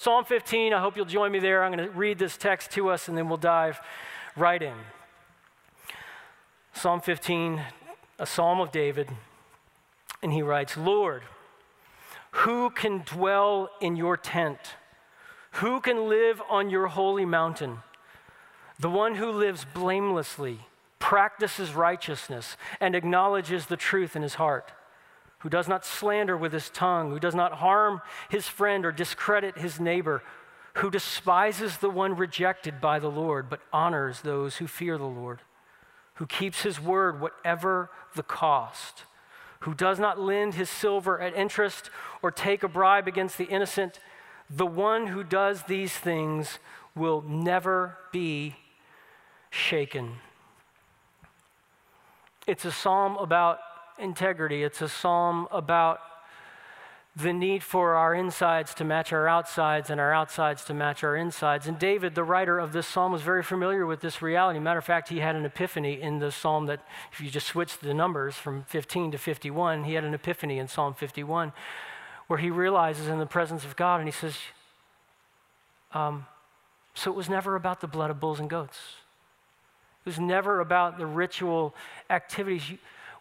Psalm 15, I hope you'll join me there. I'm going to read this text to us and then we'll dive right in. Psalm 15, a psalm of David, and he writes Lord, who can dwell in your tent? Who can live on your holy mountain? The one who lives blamelessly, practices righteousness, and acknowledges the truth in his heart, who does not slander with his tongue, who does not harm his friend or discredit his neighbor, who despises the one rejected by the Lord, but honors those who fear the Lord, who keeps his word, whatever the cost who does not lend his silver at interest or take a bribe against the innocent, the one who does these things will never be shaken. It's a psalm about integrity, it's a psalm about the need for our insides to match our outsides and our outsides to match our insides. And David, the writer of this psalm, was very familiar with this reality. Matter of fact, he had an epiphany in the psalm that, if you just switch the numbers from 15 to 51, he had an epiphany in Psalm 51 where he realizes in the presence of God and he says, um, So it was never about the blood of bulls and goats. It was never about the ritual activities.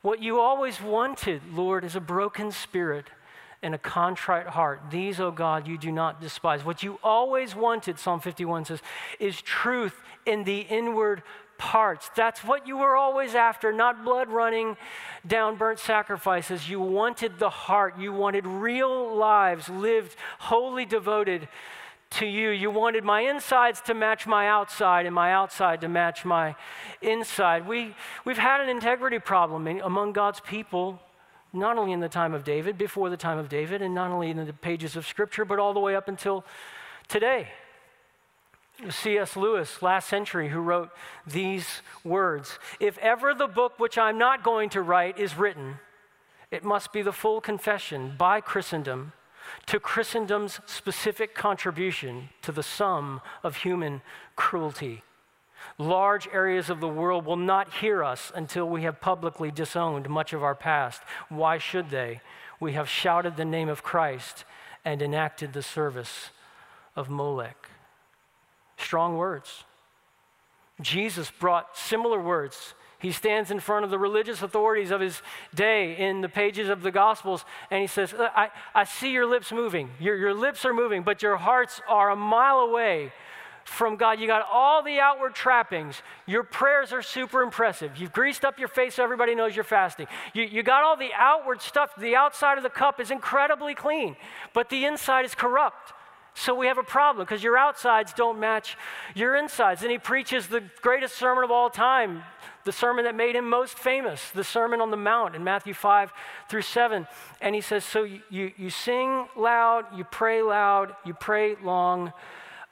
What you always wanted, Lord, is a broken spirit and a contrite heart. These, O oh God, you do not despise. What you always wanted, Psalm 51 says, is truth in the inward parts. That's what you were always after, not blood running down burnt sacrifices. You wanted the heart. You wanted real lives lived wholly devoted to you. You wanted my insides to match my outside and my outside to match my inside. We, we've had an integrity problem among God's people not only in the time of David, before the time of David, and not only in the pages of Scripture, but all the way up until today. C.S. Lewis, last century, who wrote these words If ever the book which I'm not going to write is written, it must be the full confession by Christendom to Christendom's specific contribution to the sum of human cruelty Large areas of the world will not hear us until we have publicly disowned much of our past. Why should they? We have shouted the name of Christ and enacted the service of Molech. Strong words. Jesus brought similar words. He stands in front of the religious authorities of his day in the pages of the Gospels and he says, uh, I, I see your lips moving. Your, your lips are moving, but your hearts are a mile away from God. You got all the outward trappings. Your prayers are super impressive. You've greased up your face so everybody knows you're fasting. You, you got all the outward stuff. The outside of the cup is incredibly clean, but the inside is corrupt. So we have a problem because your outsides don't match your insides. And he preaches the greatest sermon of all time, the sermon that made him most famous, the Sermon on the Mount in Matthew 5 through 7. And he says, So you, you, sing loud, you pray loud, you pray long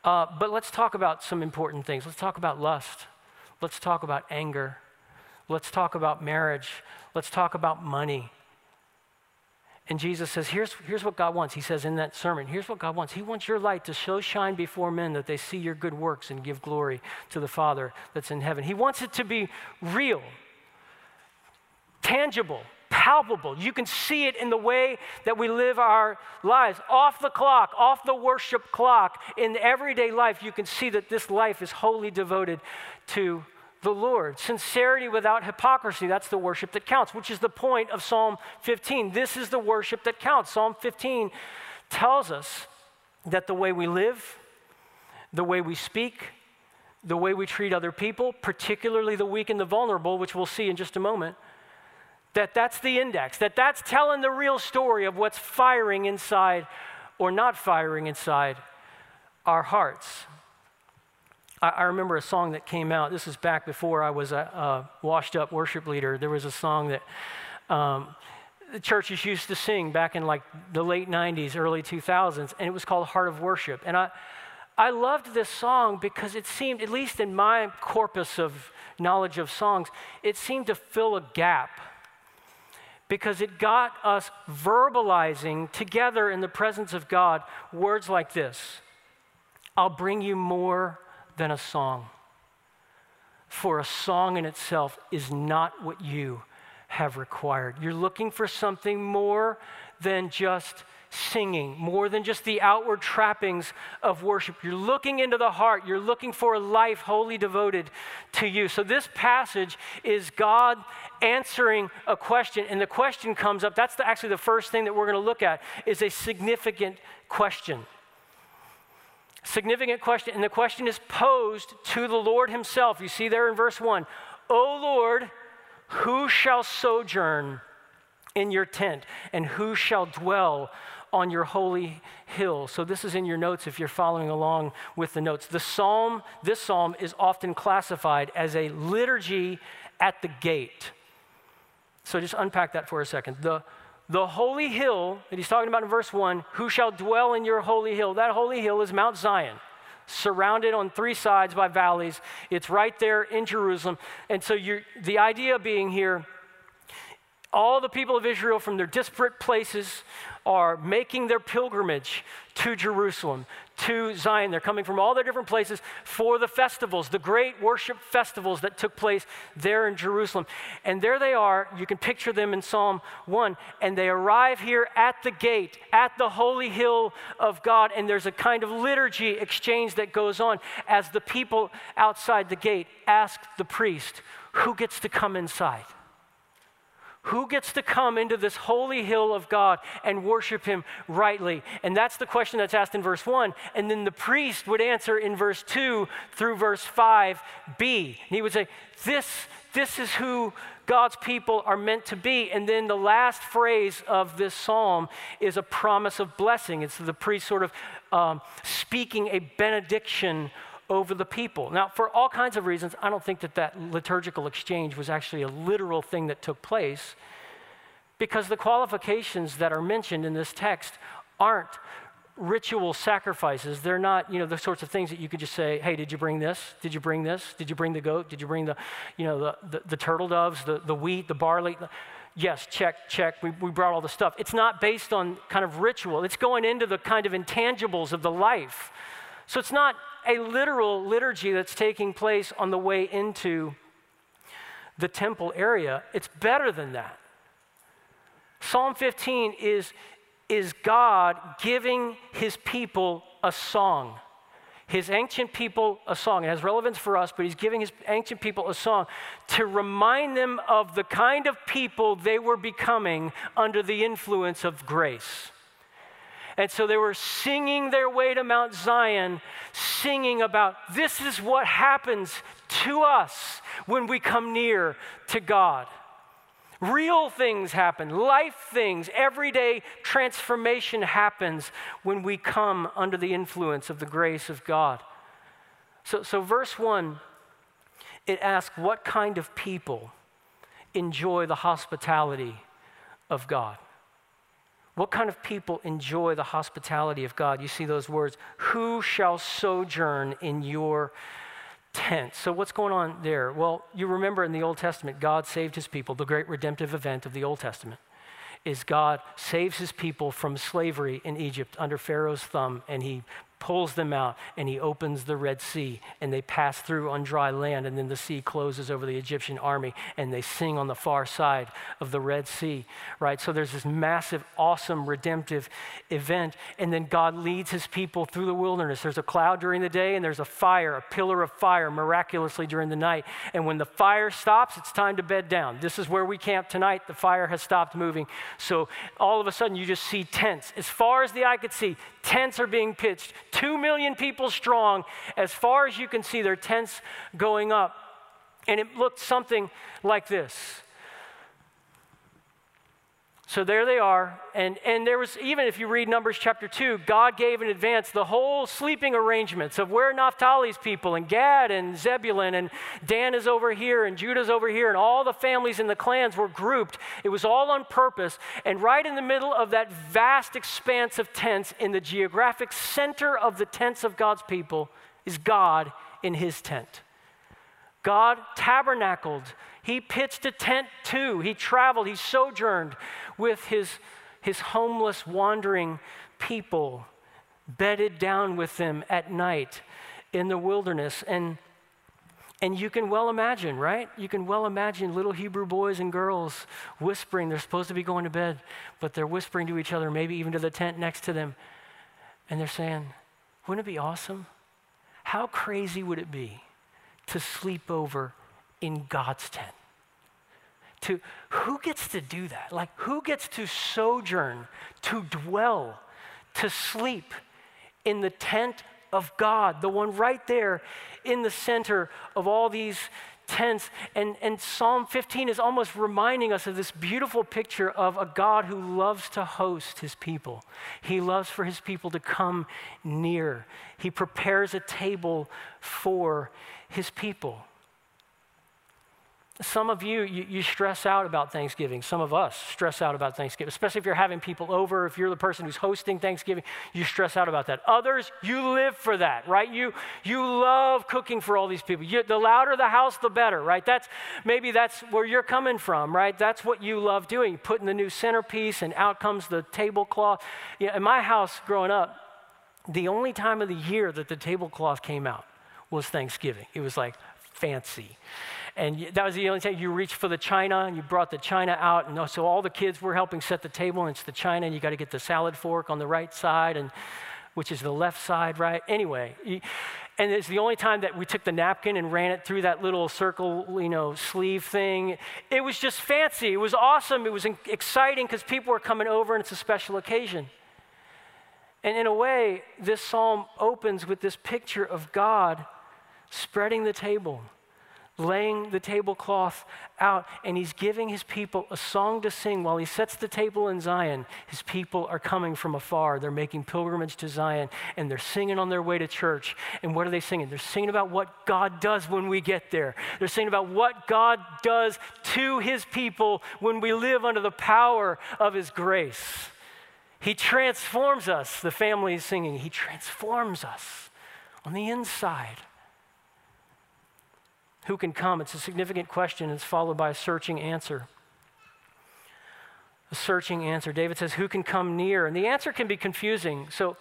uh, but let's talk about some important things. Let's talk about lust. Let's talk about anger. Let's talk about marriage. Let's talk about money. And Jesus says, here's, here's what God wants. He says in that sermon, here's what God wants. He wants your light to so shine before men that they see your good works and give glory to the Father that's in heaven. He wants it to be real, tangible, palpable. You can see it in the way that we live our lives. Off the clock, off the worship clock, in everyday life, you can see that this life is wholly devoted to the Lord. Sincerity without hypocrisy, that's the worship that counts, which is the point of Psalm 15. This is the worship that counts. Psalm 15 tells us that the way we live, the way we speak, the way we treat other people, particularly the weak and the vulnerable, which we'll see in just a moment, that that's the index, that that's telling the real story of what's firing inside or not firing inside our hearts. I, I remember a song that came out. This was back before I was a, a washed up worship leader. There was a song that um, the churches used to sing back in like the late 90s, early 2000s, and it was called Heart of Worship. And I, I loved this song because it seemed, at least in my corpus of knowledge of songs, it seemed to fill a gap because it got us verbalizing together in the presence of God words like this I'll bring you more than a song. For a song in itself is not what you have required. You're looking for something more than just singing, more than just the outward trappings of worship. You're looking into the heart. You're looking for a life wholly devoted to you. So, this passage is God answering a question, and the question comes up. That's the, actually the first thing that we're going to look at is a significant question. Significant question, and the question is posed to the Lord Himself. You see there in verse 1 O Lord, who shall sojourn in your tent, and who shall dwell on your holy hill. So this is in your notes if you're following along with the notes. The psalm, this psalm is often classified as a liturgy at the gate. So just unpack that for a second. The the holy hill that he's talking about in verse 1 who shall dwell in your holy hill? That holy hill is Mount Zion, surrounded on three sides by valleys. It's right there in Jerusalem. And so the idea being here all the people of Israel from their disparate places are making their pilgrimage to Jerusalem, to Zion. They're coming from all their different places for the festivals, the great worship festivals that took place there in Jerusalem. And there they are. You can picture them in Psalm 1. And they arrive here at the gate, at the holy hill of God. And there's a kind of liturgy exchange that goes on as the people outside the gate ask the priest, Who gets to come inside? Who gets to come into this holy hill of God and worship him rightly? And that's the question that's asked in verse 1. And then the priest would answer in verse 2 through verse 5b. And he would say, This, this is who God's people are meant to be. And then the last phrase of this psalm is a promise of blessing. It's the priest sort of um, speaking a benediction over the people. Now, for all kinds of reasons, I don't think that that liturgical exchange was actually a literal thing that took place because the qualifications that are mentioned in this text aren't ritual sacrifices. They're not, you know, the sorts of things that you could just say, hey, did you bring this? Did you bring this? Did you bring the goat? Did you bring the, you know, the, the, the turtle doves, the, the wheat, the barley? Yes, check, check. We, we brought all the stuff. It's not based on kind of ritual. It's going into the kind of intangibles of the life. So it's not a literal liturgy that's taking place on the way into the temple area. It's better than that. Psalm 15 is, is God giving his people a song. His ancient people a song. It has relevance for us, but he's giving his ancient people a song to remind them of the kind of people they were becoming under the influence of grace. And so they were singing their way to Mount Zion, singing about this is what happens to us when we come near to God. Real things happen, life things, everyday transformation happens when we come under the influence of the grace of God. So, so verse 1, it asks, What kind of people enjoy the hospitality of God? What kind of people enjoy the hospitality of God? You see those words, who shall sojourn in your tent? So, what's going on there? Well, you remember in the Old Testament, God saved his people, the great redemptive event of the Old Testament is God saves his people from slavery in Egypt under Pharaoh's thumb, and he pulls them out and he opens the Red Sea and they pass through on dry land and then the sea closes over the Egyptian army and they sing on the far side of the Red Sea, right? So there's this massive, awesome, redemptive event and then God leads his people through the wilderness. There's a cloud during the day and there's a fire, a pillar of fire miraculously during the night. And when the fire stops, it's time to bed down. This is where we camp tonight. The fire has stopped moving. So all of a sudden you just see tents. As far as the eye could see, tents are being pitched Two million people strong. As far as you can see, their tents going up. And it looked something like this. So there they are. And, and there was, even if you read Numbers chapter 2, God gave in advance the whole sleeping arrangements of where Naphtali's people and Gad and Zebulun and Dan is over here and Judah's over here and all the families and the clans were grouped. It was all on purpose. And right in the middle of that vast expanse of tents, in the geographic center of the tents of God's people, is God in his tent. God tabernacled he pitched a tent too. He traveled, he sojourned with his, his homeless, wandering people, bedded down with them at night in the wilderness. And And you can well imagine, right? You can well imagine little Hebrew boys and girls whispering. They're supposed to be going to bed, but they're whispering to each other, maybe even to the tent next to them. And they're saying, Wouldn't it be awesome? How crazy would it be to sleep over in God's tent? To who gets to do that? Like who gets to sojourn, to dwell, to sleep in the tent of God, the one right there in the center of all these tents. And, and Psalm 15 is almost reminding us of this beautiful picture of a God who loves to host his people. He loves for his people to come near. He prepares a table for his people. Some of you, you, you, stress out about Thanksgiving. Some of us stress out about Thanksgiving, especially if you're having people over. If you're the person who's hosting Thanksgiving, you stress out about that. Others, you live for that, right? You, you love cooking for all these people. You, the louder the house, the better, right? That's, maybe that's where you're coming from, right? That's what you love doing. You put in the new centerpiece, and out comes the tablecloth. You know, in my house growing up, the only time of the year that the tablecloth came out was Thanksgiving. It was like fancy. And that was the only time you reached for the china and you brought the china out. And so all the kids were helping set the table, and it's the china, and you got to get the salad fork on the right side, and which is the left side, right? Anyway, and it's the only time that we took the napkin and ran it through that little circle, you know, sleeve thing. It was just fancy. It was awesome. It was exciting because people were coming over, and it's a special occasion. And in a way, this psalm opens with this picture of God spreading the table laying the tablecloth out, and he's giving his people a song to sing while he sets the table in Zion. His people are coming from afar. They're making pilgrimage to Zion, and they're singing on their way to church. And what are they singing? They're singing about what God does when we get there. They're singing about what God does to his people when we live under the power of his grace. He transforms us, the family is singing. He transforms us on the inside who can come? It's a significant question. It's followed by a searching answer. A searching answer. David says, Who can come near? And the answer can be confusing. So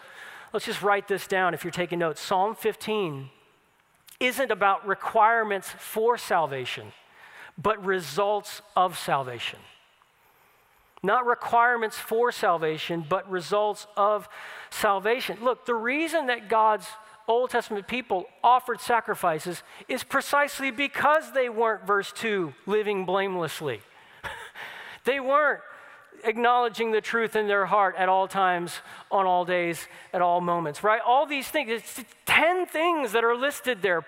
let's just write this down if you're taking notes. Psalm 15 isn't about requirements for salvation, but results of salvation. Not requirements for salvation, but results of salvation. Look, the reason that God's Old Testament people offered sacrifices is precisely because they weren't, verse 2, living blamelessly. they weren't acknowledging the truth in their heart at all times, on all days, at all moments, right? All these things, it's 10 things that are listed there,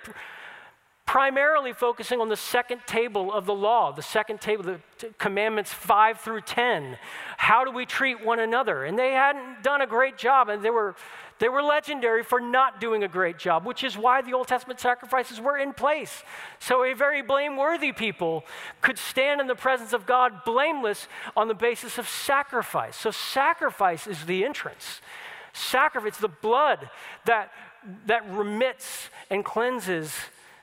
primarily focusing on the second table of the law, the second table, the commandments 5 through 10. How do we treat one another? And they hadn't done a great job, and they were they were legendary for not doing a great job, which is why the Old Testament sacrifices were in place. So a very blameworthy people could stand in the presence of God blameless on the basis of sacrifice. So sacrifice is the entrance. Sacrifice, the blood that, that remits and cleanses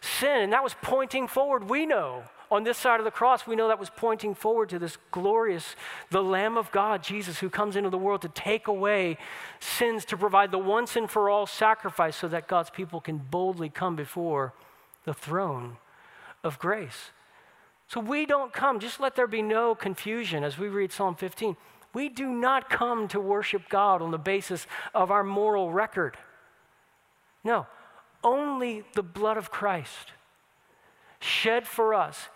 sin. And that was pointing forward, we know, on this side of the cross, we know that was pointing forward to this glorious, the Lamb of God, Jesus, who comes into the world to take away sins, to provide the once and for all sacrifice so that God's people can boldly come before the throne of grace. So we don't come, just let there be no confusion as we read Psalm 15. We do not come to worship God on the basis of our moral record. No, only the blood of Christ shed for us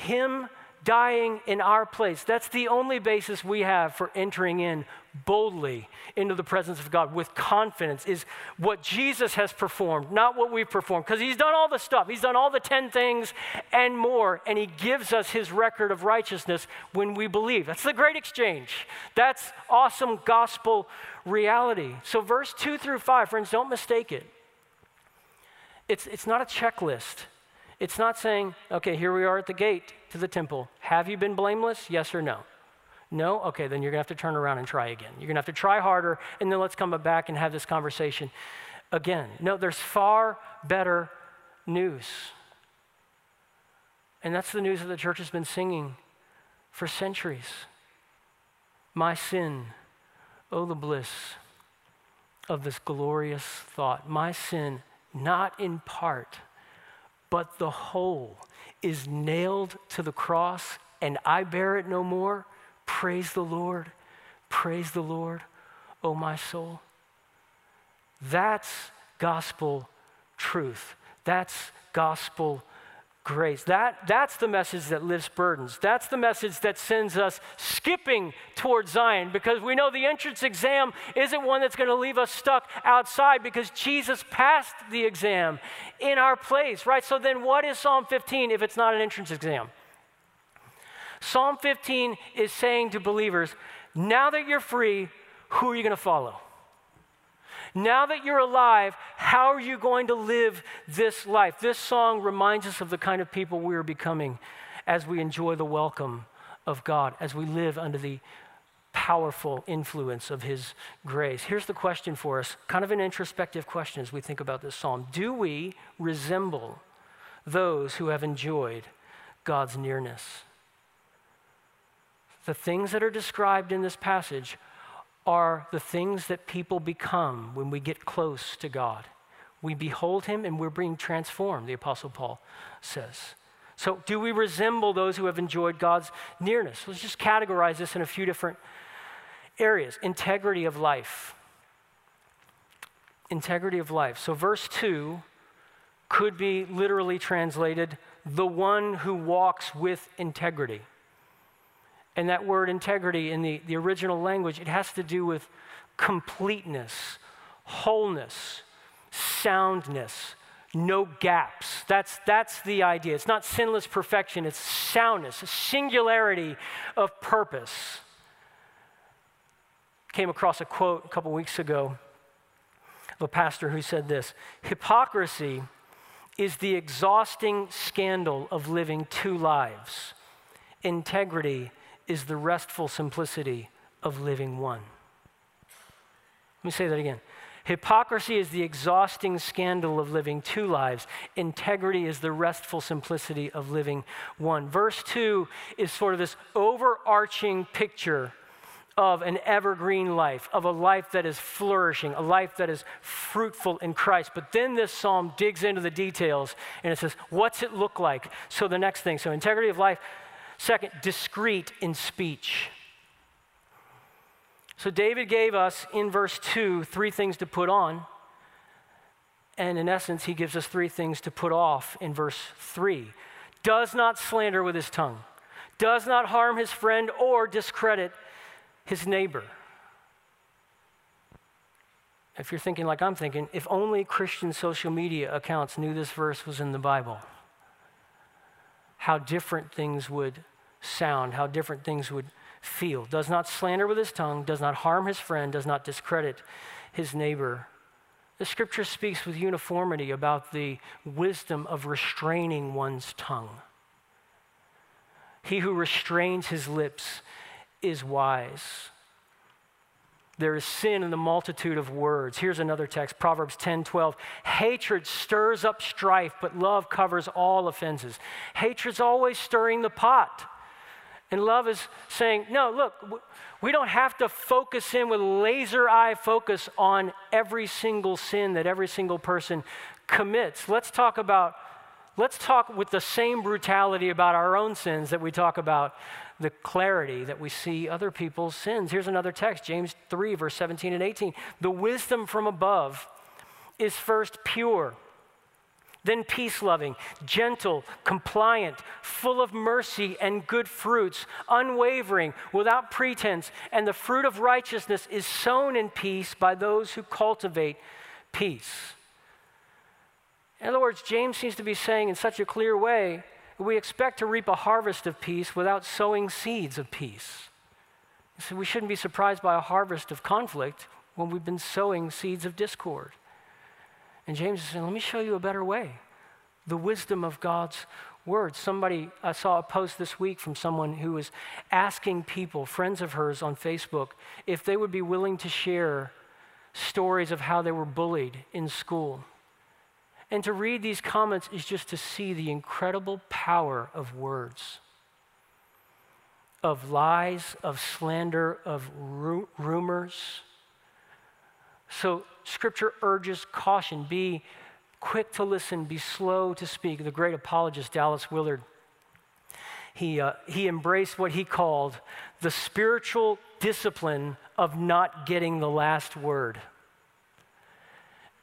him dying in our place. That's the only basis we have for entering in boldly into the presence of God with confidence is what Jesus has performed, not what we've performed. Because he's done all the stuff, he's done all the 10 things and more, and he gives us his record of righteousness when we believe. That's the great exchange. That's awesome gospel reality. So, verse 2 through 5, friends, don't mistake it. It's, it's not a checklist. It's not saying, okay, here we are at the gate to the temple. Have you been blameless? Yes or no? No? Okay, then you're going to have to turn around and try again. You're going to have to try harder, and then let's come back and have this conversation again. No, there's far better news. And that's the news that the church has been singing for centuries. My sin, oh, the bliss of this glorious thought. My sin, not in part but the whole is nailed to the cross, and I bear it no more. Praise the Lord. Praise the Lord, O my soul. That's gospel truth. That's gospel grace. That, that's the message that lifts burdens. That's the message that sends us skipping towards Zion because we know the entrance exam isn't one that's going to leave us stuck outside because Jesus passed the exam in our place, right? So then what is Psalm 15 if it's not an entrance exam? Psalm 15 is saying to believers, now that you're free, who are you going to follow? Now that you're alive, how are you going to live this life? This song reminds us of the kind of people we are becoming as we enjoy the welcome of God, as we live under the powerful influence of His grace. Here's the question for us kind of an introspective question as we think about this psalm Do we resemble those who have enjoyed God's nearness? The things that are described in this passage are the things that people become when we get close to God. We behold him and we're being transformed, the Apostle Paul says. So, do we resemble those who have enjoyed God's nearness? Let's just categorize this in a few different areas. Integrity of life. Integrity of life. So, verse 2 could be literally translated the one who walks with integrity. And that word integrity in the, the original language, it has to do with completeness, wholeness, soundness, no gaps. That's, that's the idea. It's not sinless perfection, it's soundness, a singularity of purpose. Came across a quote a couple weeks ago of a pastor who said this Hypocrisy is the exhausting scandal of living two lives. Integrity is the restful simplicity of living one. Let me say that again. Hypocrisy is the exhausting scandal of living two lives. Integrity is the restful simplicity of living one. Verse 2 is sort of this overarching picture of an evergreen life, of a life that is flourishing, a life that is fruitful in Christ. But then this psalm digs into the details and it says, What's it look like? So the next thing, so integrity of life, Second, discreet in speech. So David gave us in verse 2 three things to put on. And in essence, he gives us three things to put off in verse 3. Does not slander with his tongue, does not harm his friend or discredit his neighbor. If you're thinking like I'm thinking, if only Christian social media accounts knew this verse was in the Bible, how different things would sound, how different things would feel. Does not slander with his tongue, does not harm his friend, does not discredit his neighbor. The scripture speaks with uniformity about the wisdom of restraining one's tongue. He who restrains his lips is wise. There is sin in the multitude of words. Here's another text, Proverbs 10 12. Hatred stirs up strife, but love covers all offenses. Hatred's always stirring the pot. And love is saying, no, look, we don't have to focus in with laser eye focus on every single sin that every single person commits. Let's talk about, let's talk with the same brutality about our own sins that we talk about the clarity that we see other people's sins. Here's another text, James 3, verse 17 and 18. The wisdom from above is first pure then peace loving, gentle, compliant, full of mercy and good fruits, unwavering, without pretense. And the fruit of righteousness is sown in peace by those who cultivate peace. In other words, James seems to be saying in such a clear way that we expect to reap a harvest of peace without sowing seeds of peace. So we shouldn't be surprised by a harvest of conflict when we've been sowing seeds of discord. And James is saying, let me show you a better way the wisdom of God's word. Somebody, I saw a post this week from someone who was asking people, friends of hers on Facebook, if they would be willing to share stories of how they were bullied in school. And to read these comments is just to see the incredible power of words, of lies, of slander, of ru- rumors. So, Scripture urges caution be quick to listen, be slow to speak. The great apologist Dallas Willard, he, uh, he embraced what he called the spiritual discipline of not getting the last word.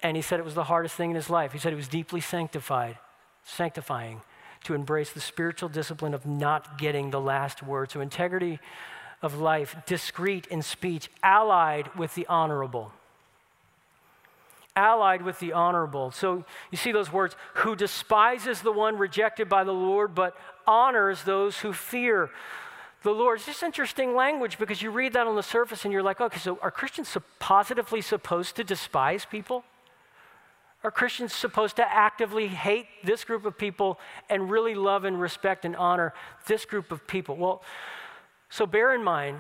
And he said it was the hardest thing in his life. He said it was deeply sanctified, sanctifying to embrace the spiritual discipline of not getting the last word. So, integrity of life, discreet in speech, allied with the honorable. Allied with the honorable. So, you see those words who despises the one rejected by the Lord, but honors those who fear the Lord. It's just interesting language because you read that on the surface and you're like, okay, so are Christians positively supposed to despise people? Are Christians supposed to actively hate this group of people and really love and respect and honor this group of people? Well, so bear in mind,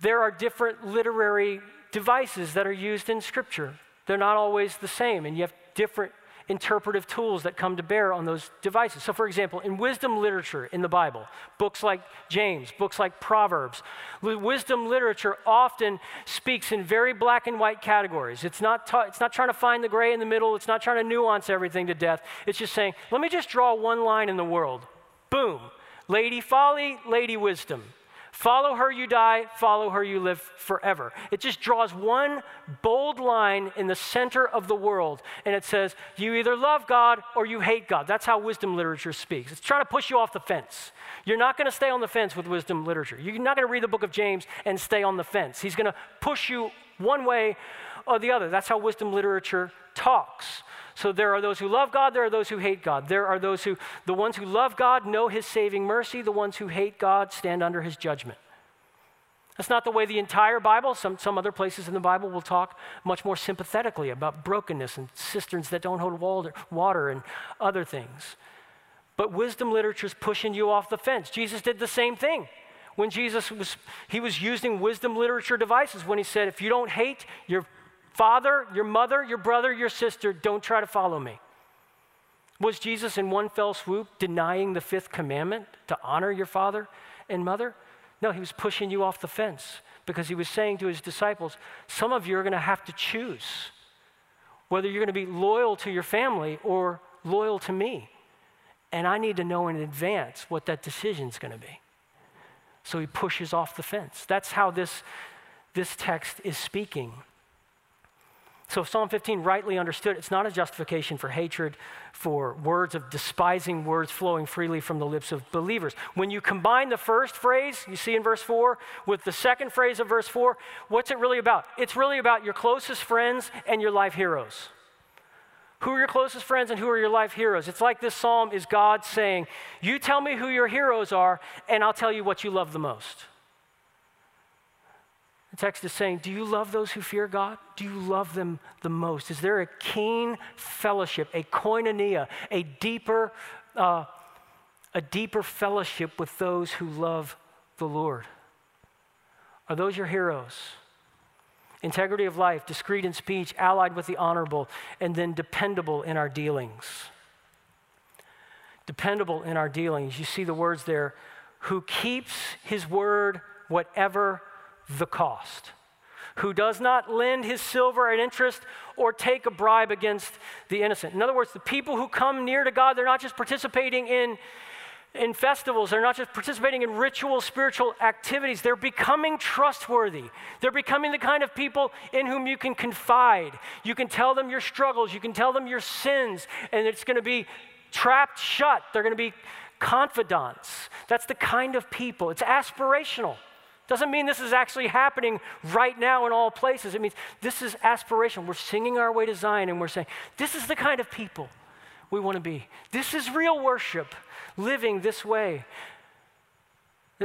there are different literary devices that are used in Scripture. They're not always the same, and you have different interpretive tools that come to bear on those devices. So, for example, in wisdom literature in the Bible, books like James, books like Proverbs, wisdom literature often speaks in very black and white categories. It's not, ta- it's not trying to find the gray in the middle, it's not trying to nuance everything to death. It's just saying, let me just draw one line in the world. Boom. Lady folly, lady wisdom. Follow her, you die. Follow her, you live forever. It just draws one bold line in the center of the world, and it says, You either love God or you hate God. That's how wisdom literature speaks. It's trying to push you off the fence. You're not going to stay on the fence with wisdom literature. You're not going to read the book of James and stay on the fence. He's going to push you one way or the other. That's how wisdom literature talks. So there are those who love God, there are those who hate God. There are those who, the ones who love God know his saving mercy, the ones who hate God stand under his judgment. That's not the way the entire Bible, some, some other places in the Bible will talk much more sympathetically about brokenness and cisterns that don't hold water, and other things. But wisdom literature is pushing you off the fence. Jesus did the same thing when Jesus was, he was using wisdom literature devices when he said, if you don't hate your father, your mother, your brother, your sister, don't try to follow me. Was Jesus in one fell swoop denying the fifth commandment to honor your father and mother? No, he was pushing you off the fence because he was saying to his disciples, Some of you are going to have to choose whether you're going to be loyal to your family or loyal to me. And I need to know in advance what that decision is going to be. So he pushes off the fence. That's how this, this text is speaking. So, Psalm 15, rightly understood, it's not a justification for hatred, for words of despising words flowing freely from the lips of believers. When you combine the first phrase, you see in verse 4, with the second phrase of verse 4, what's it really about? It's really about your closest friends and your life heroes. Who are your closest friends and who are your life heroes? It's like this psalm is God saying, You tell me who your heroes are, and I'll tell you what you love the most. The text is saying, Do you love those who fear God? Do you love them the most? Is there a keen fellowship, a koinonia, a deeper, uh, a deeper fellowship with those who love the Lord? Are those your heroes? Integrity of life, discreet in speech, allied with the honorable, and then dependable in our dealings. Dependable in our dealings. You see the words there who keeps his word, whatever the cost, who does not lend his silver at interest or take a bribe against the innocent. In other words, the people who come near to God, they're not just participating in, in festivals, they're not just participating in ritual spiritual activities, they're becoming trustworthy. They're becoming the kind of people in whom you can confide. You can tell them your struggles, you can tell them your sins, and it's going to be trapped shut. They're going to be confidants. That's the kind of people. It's aspirational. Doesn't mean this is actually happening right now in all places. It means this is aspiration. We're singing our way to Zion and we're saying, this is the kind of people we want to be. This is real worship, living this way.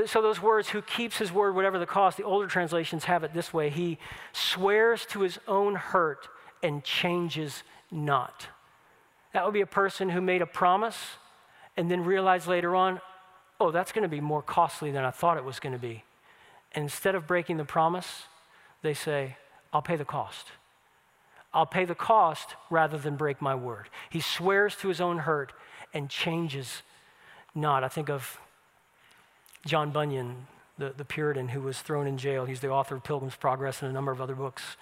So, those words, who keeps his word, whatever the cost, the older translations have it this way He swears to his own hurt and changes not. That would be a person who made a promise and then realized later on, oh, that's going to be more costly than I thought it was going to be. And instead of breaking the promise, they say, I'll pay the cost. I'll pay the cost rather than break my word. He swears to his own hurt and changes not. I think of John Bunyan, the, the Puritan who was thrown in jail. He's the author of Pilgrim's Progress and a number of other books.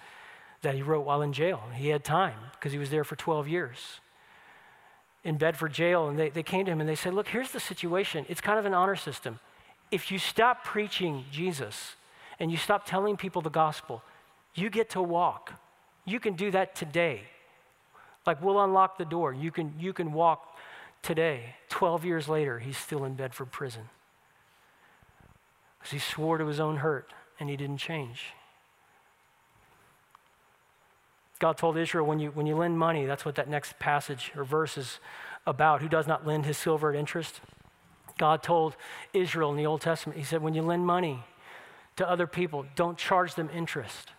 that he wrote while in jail. He had time because he was there for 12 years in Bedford jail. And they, they came to him and they said, Look, here's the situation. It's kind of an honor system. If you stop preaching Jesus and you stop telling people the gospel, you get to walk. You can do that today. Like we'll unlock the door. You can, you can walk today. 12 years later, he's still in Bedford prison. Because he swore to his own hurt and he didn't change. God told Israel, when you, when you lend money, that's what that next passage or verse is about. Who does not lend his silver at interest? God told Israel in the Old Testament, He said, when you lend money to other people, don't charge them interest.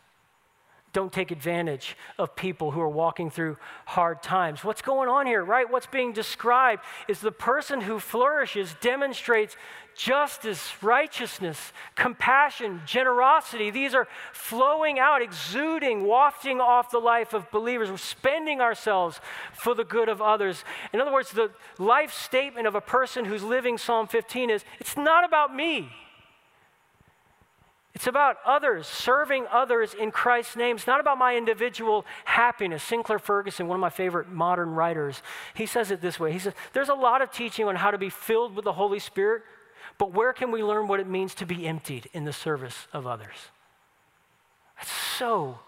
Don't take advantage of people who are walking through hard times. What's going on here, right? What's being described is the person who flourishes demonstrates justice, righteousness, compassion, generosity. These are flowing out, exuding, wafting off the life of believers. We're spending ourselves for the good of others. In other words, the life statement of a person who's living Psalm 15 is it's not about me. It's about others, serving others in Christ's name. It's not about my individual happiness. Sinclair Ferguson, one of my favorite modern writers, he says it this way He says, There's a lot of teaching on how to be filled with the Holy Spirit, but where can we learn what it means to be emptied in the service of others? That's so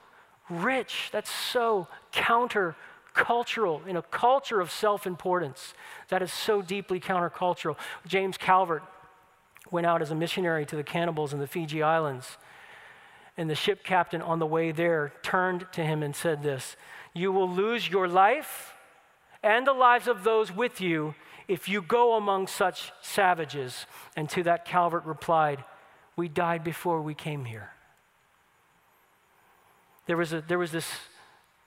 rich. That's so countercultural in a culture of self importance. That is so deeply countercultural. James Calvert, went out as a missionary to the cannibals in the Fiji Islands. And the ship captain on the way there turned to him and said this You will lose your life and the lives of those with you if you go among such savages. And to that, Calvert replied, We died before we came here. There was, a, there was this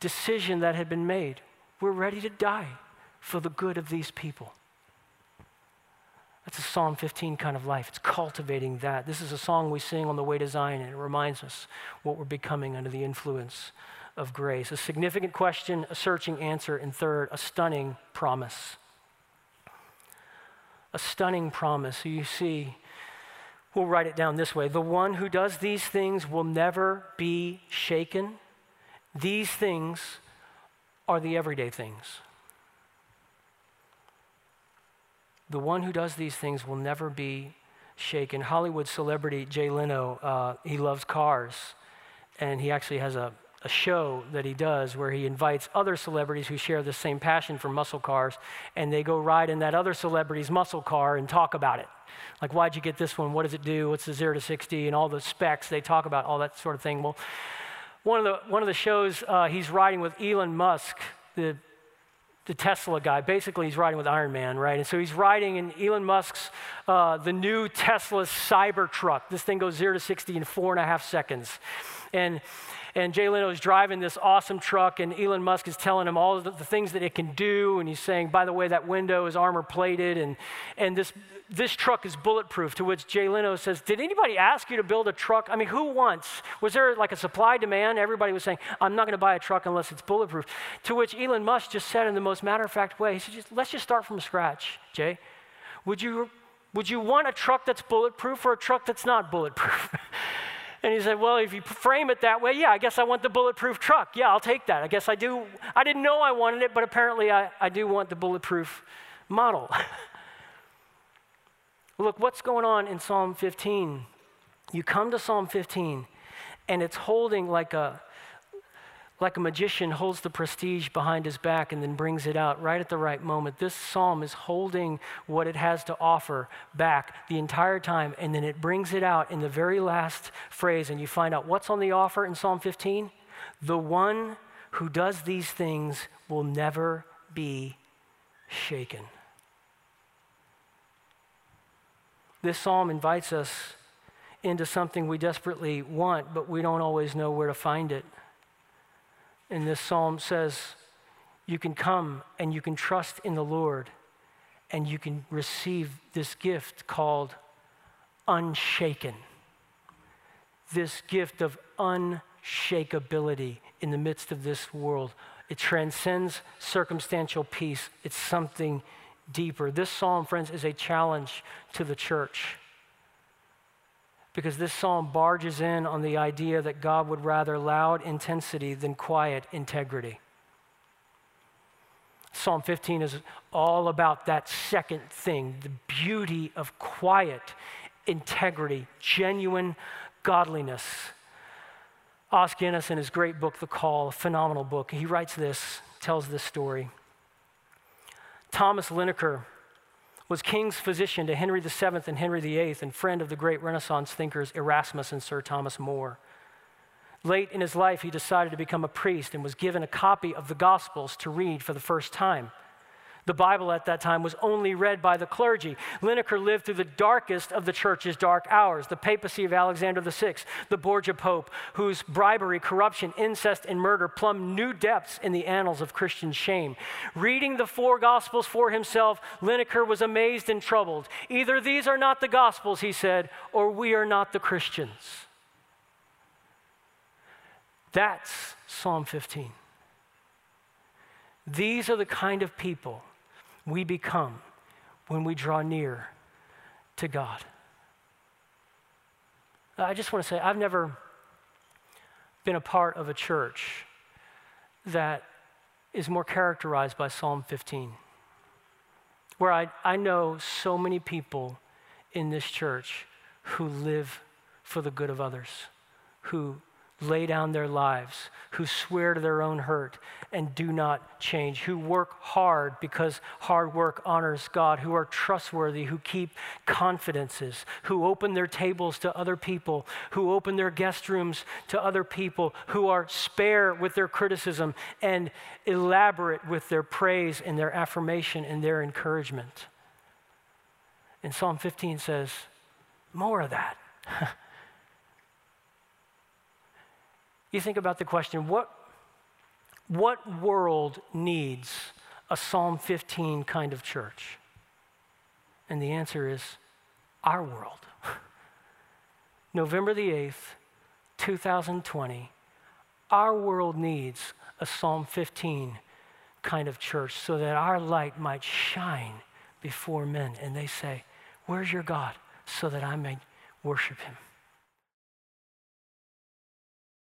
decision that had been made. We're ready to die for the good of these people. That's a Psalm 15 kind of life. It's cultivating that. This is a song we sing on the way to Zion, and it reminds us what we're becoming under the influence of grace. A significant question, a searching answer, and third, a stunning promise. A stunning promise. So you see, we'll write it down this way The one who does these things will never be shaken. These things are the everyday things. The one who does these things will never be shaken. Hollywood celebrity Jay Leno, uh, he loves cars, and he actually has a, a show that he does where he invites other celebrities who share the same passion for muscle cars, and they go ride in that other celebrity's muscle car and talk about it. Like, why'd you get this one? What does it do? What's the 0 to 60? And all the specs. They talk about all that sort of thing. Well, one of the, one of the shows, uh, he's riding with Elon Musk, the the Tesla guy. Basically, he's riding with Iron Man, right? And so he's riding in Elon Musk's, uh, the new Tesla Cybertruck. This thing goes zero to 60 in four and a half seconds. And and Jay Leno is driving this awesome truck, and Elon Musk is telling him all the, the, things that it can do. And he's saying, by the way, that window is armor plated, and, and this, this truck is bulletproof. To which Jay Leno says, Did anybody ask you to build a truck? I mean, who wants? Was there like a supply demand? Everybody was saying, I'm not going to buy a truck unless it's bulletproof. To which Elon Musk just said in the most matter of fact way, He said, just, Let's just start from scratch, Jay. Would you, would you want a truck that's bulletproof or a truck that's not bulletproof? And he said, Well, if you frame it that way, yeah, I guess I want the bulletproof truck. Yeah, I'll take that. I guess I do. I didn't know I wanted it, but apparently I, I do want the bulletproof model. Look, what's going on in Psalm 15? You come to Psalm 15, and it's holding like a like a magician holds the prestige behind his back and then brings it out right at the right moment. This psalm is holding what it has to offer back the entire time, and then it brings it out in the very last phrase, and you find out what's on the offer in Psalm 15? The one who does these things will never be shaken. This psalm invites us into something we desperately want, but we don't always know where to find it. And this psalm says, you can come and you can trust in the Lord and you can receive this gift called unshaken. This gift of unshakability in the midst of this world. It transcends circumstantial peace, it's something deeper. This psalm, friends, is a challenge to the church. Because this psalm barges in on the idea that God would rather loud intensity than quiet integrity. Psalm 15 is all about that second thing the beauty of quiet integrity, genuine godliness. Os Guinness, in his great book, The Call, a phenomenal book, he writes this, tells this story. Thomas Linacre was king's physician to Henry VII and Henry VIII and friend of the great Renaissance thinkers Erasmus and Sir Thomas More. Late in his life, he decided to become a priest and was given a copy of the Gospels to read for the first time. The Bible at that time was only read by the clergy. Linacre lived through the darkest of the church's dark hours the papacy of Alexander VI, the Borgia Pope, whose bribery, corruption, incest, and murder plumbed new depths in the annals of Christian shame. Reading the four Gospels for himself, Linacre was amazed and troubled. Either these are not the Gospels, he said, or we are not the Christians. That's Psalm 15. These are the kind of people we become when we draw near to God. I just want to say, I've never been a part of a church that is more characterized by Psalm 15, where I, I know so many people in this church who live for the good of others, who lay down their lives, who swear to their own hurt and do not change, who work hard because hard work honors God, who are trustworthy, who keep confidences, who open their tables to other people, who open their guest rooms to other people, who are spare with their criticism and elaborate with their praise and their affirmation and their encouragement. And Psalm 15 says, more of that. you think about the question what, what world needs a Psalm 15 kind of church? And the answer is our world. November the 8th, 2020, our world needs a Psalm 15 kind of church so that our light might shine before men and they say, Where's your God? so that I may worship him.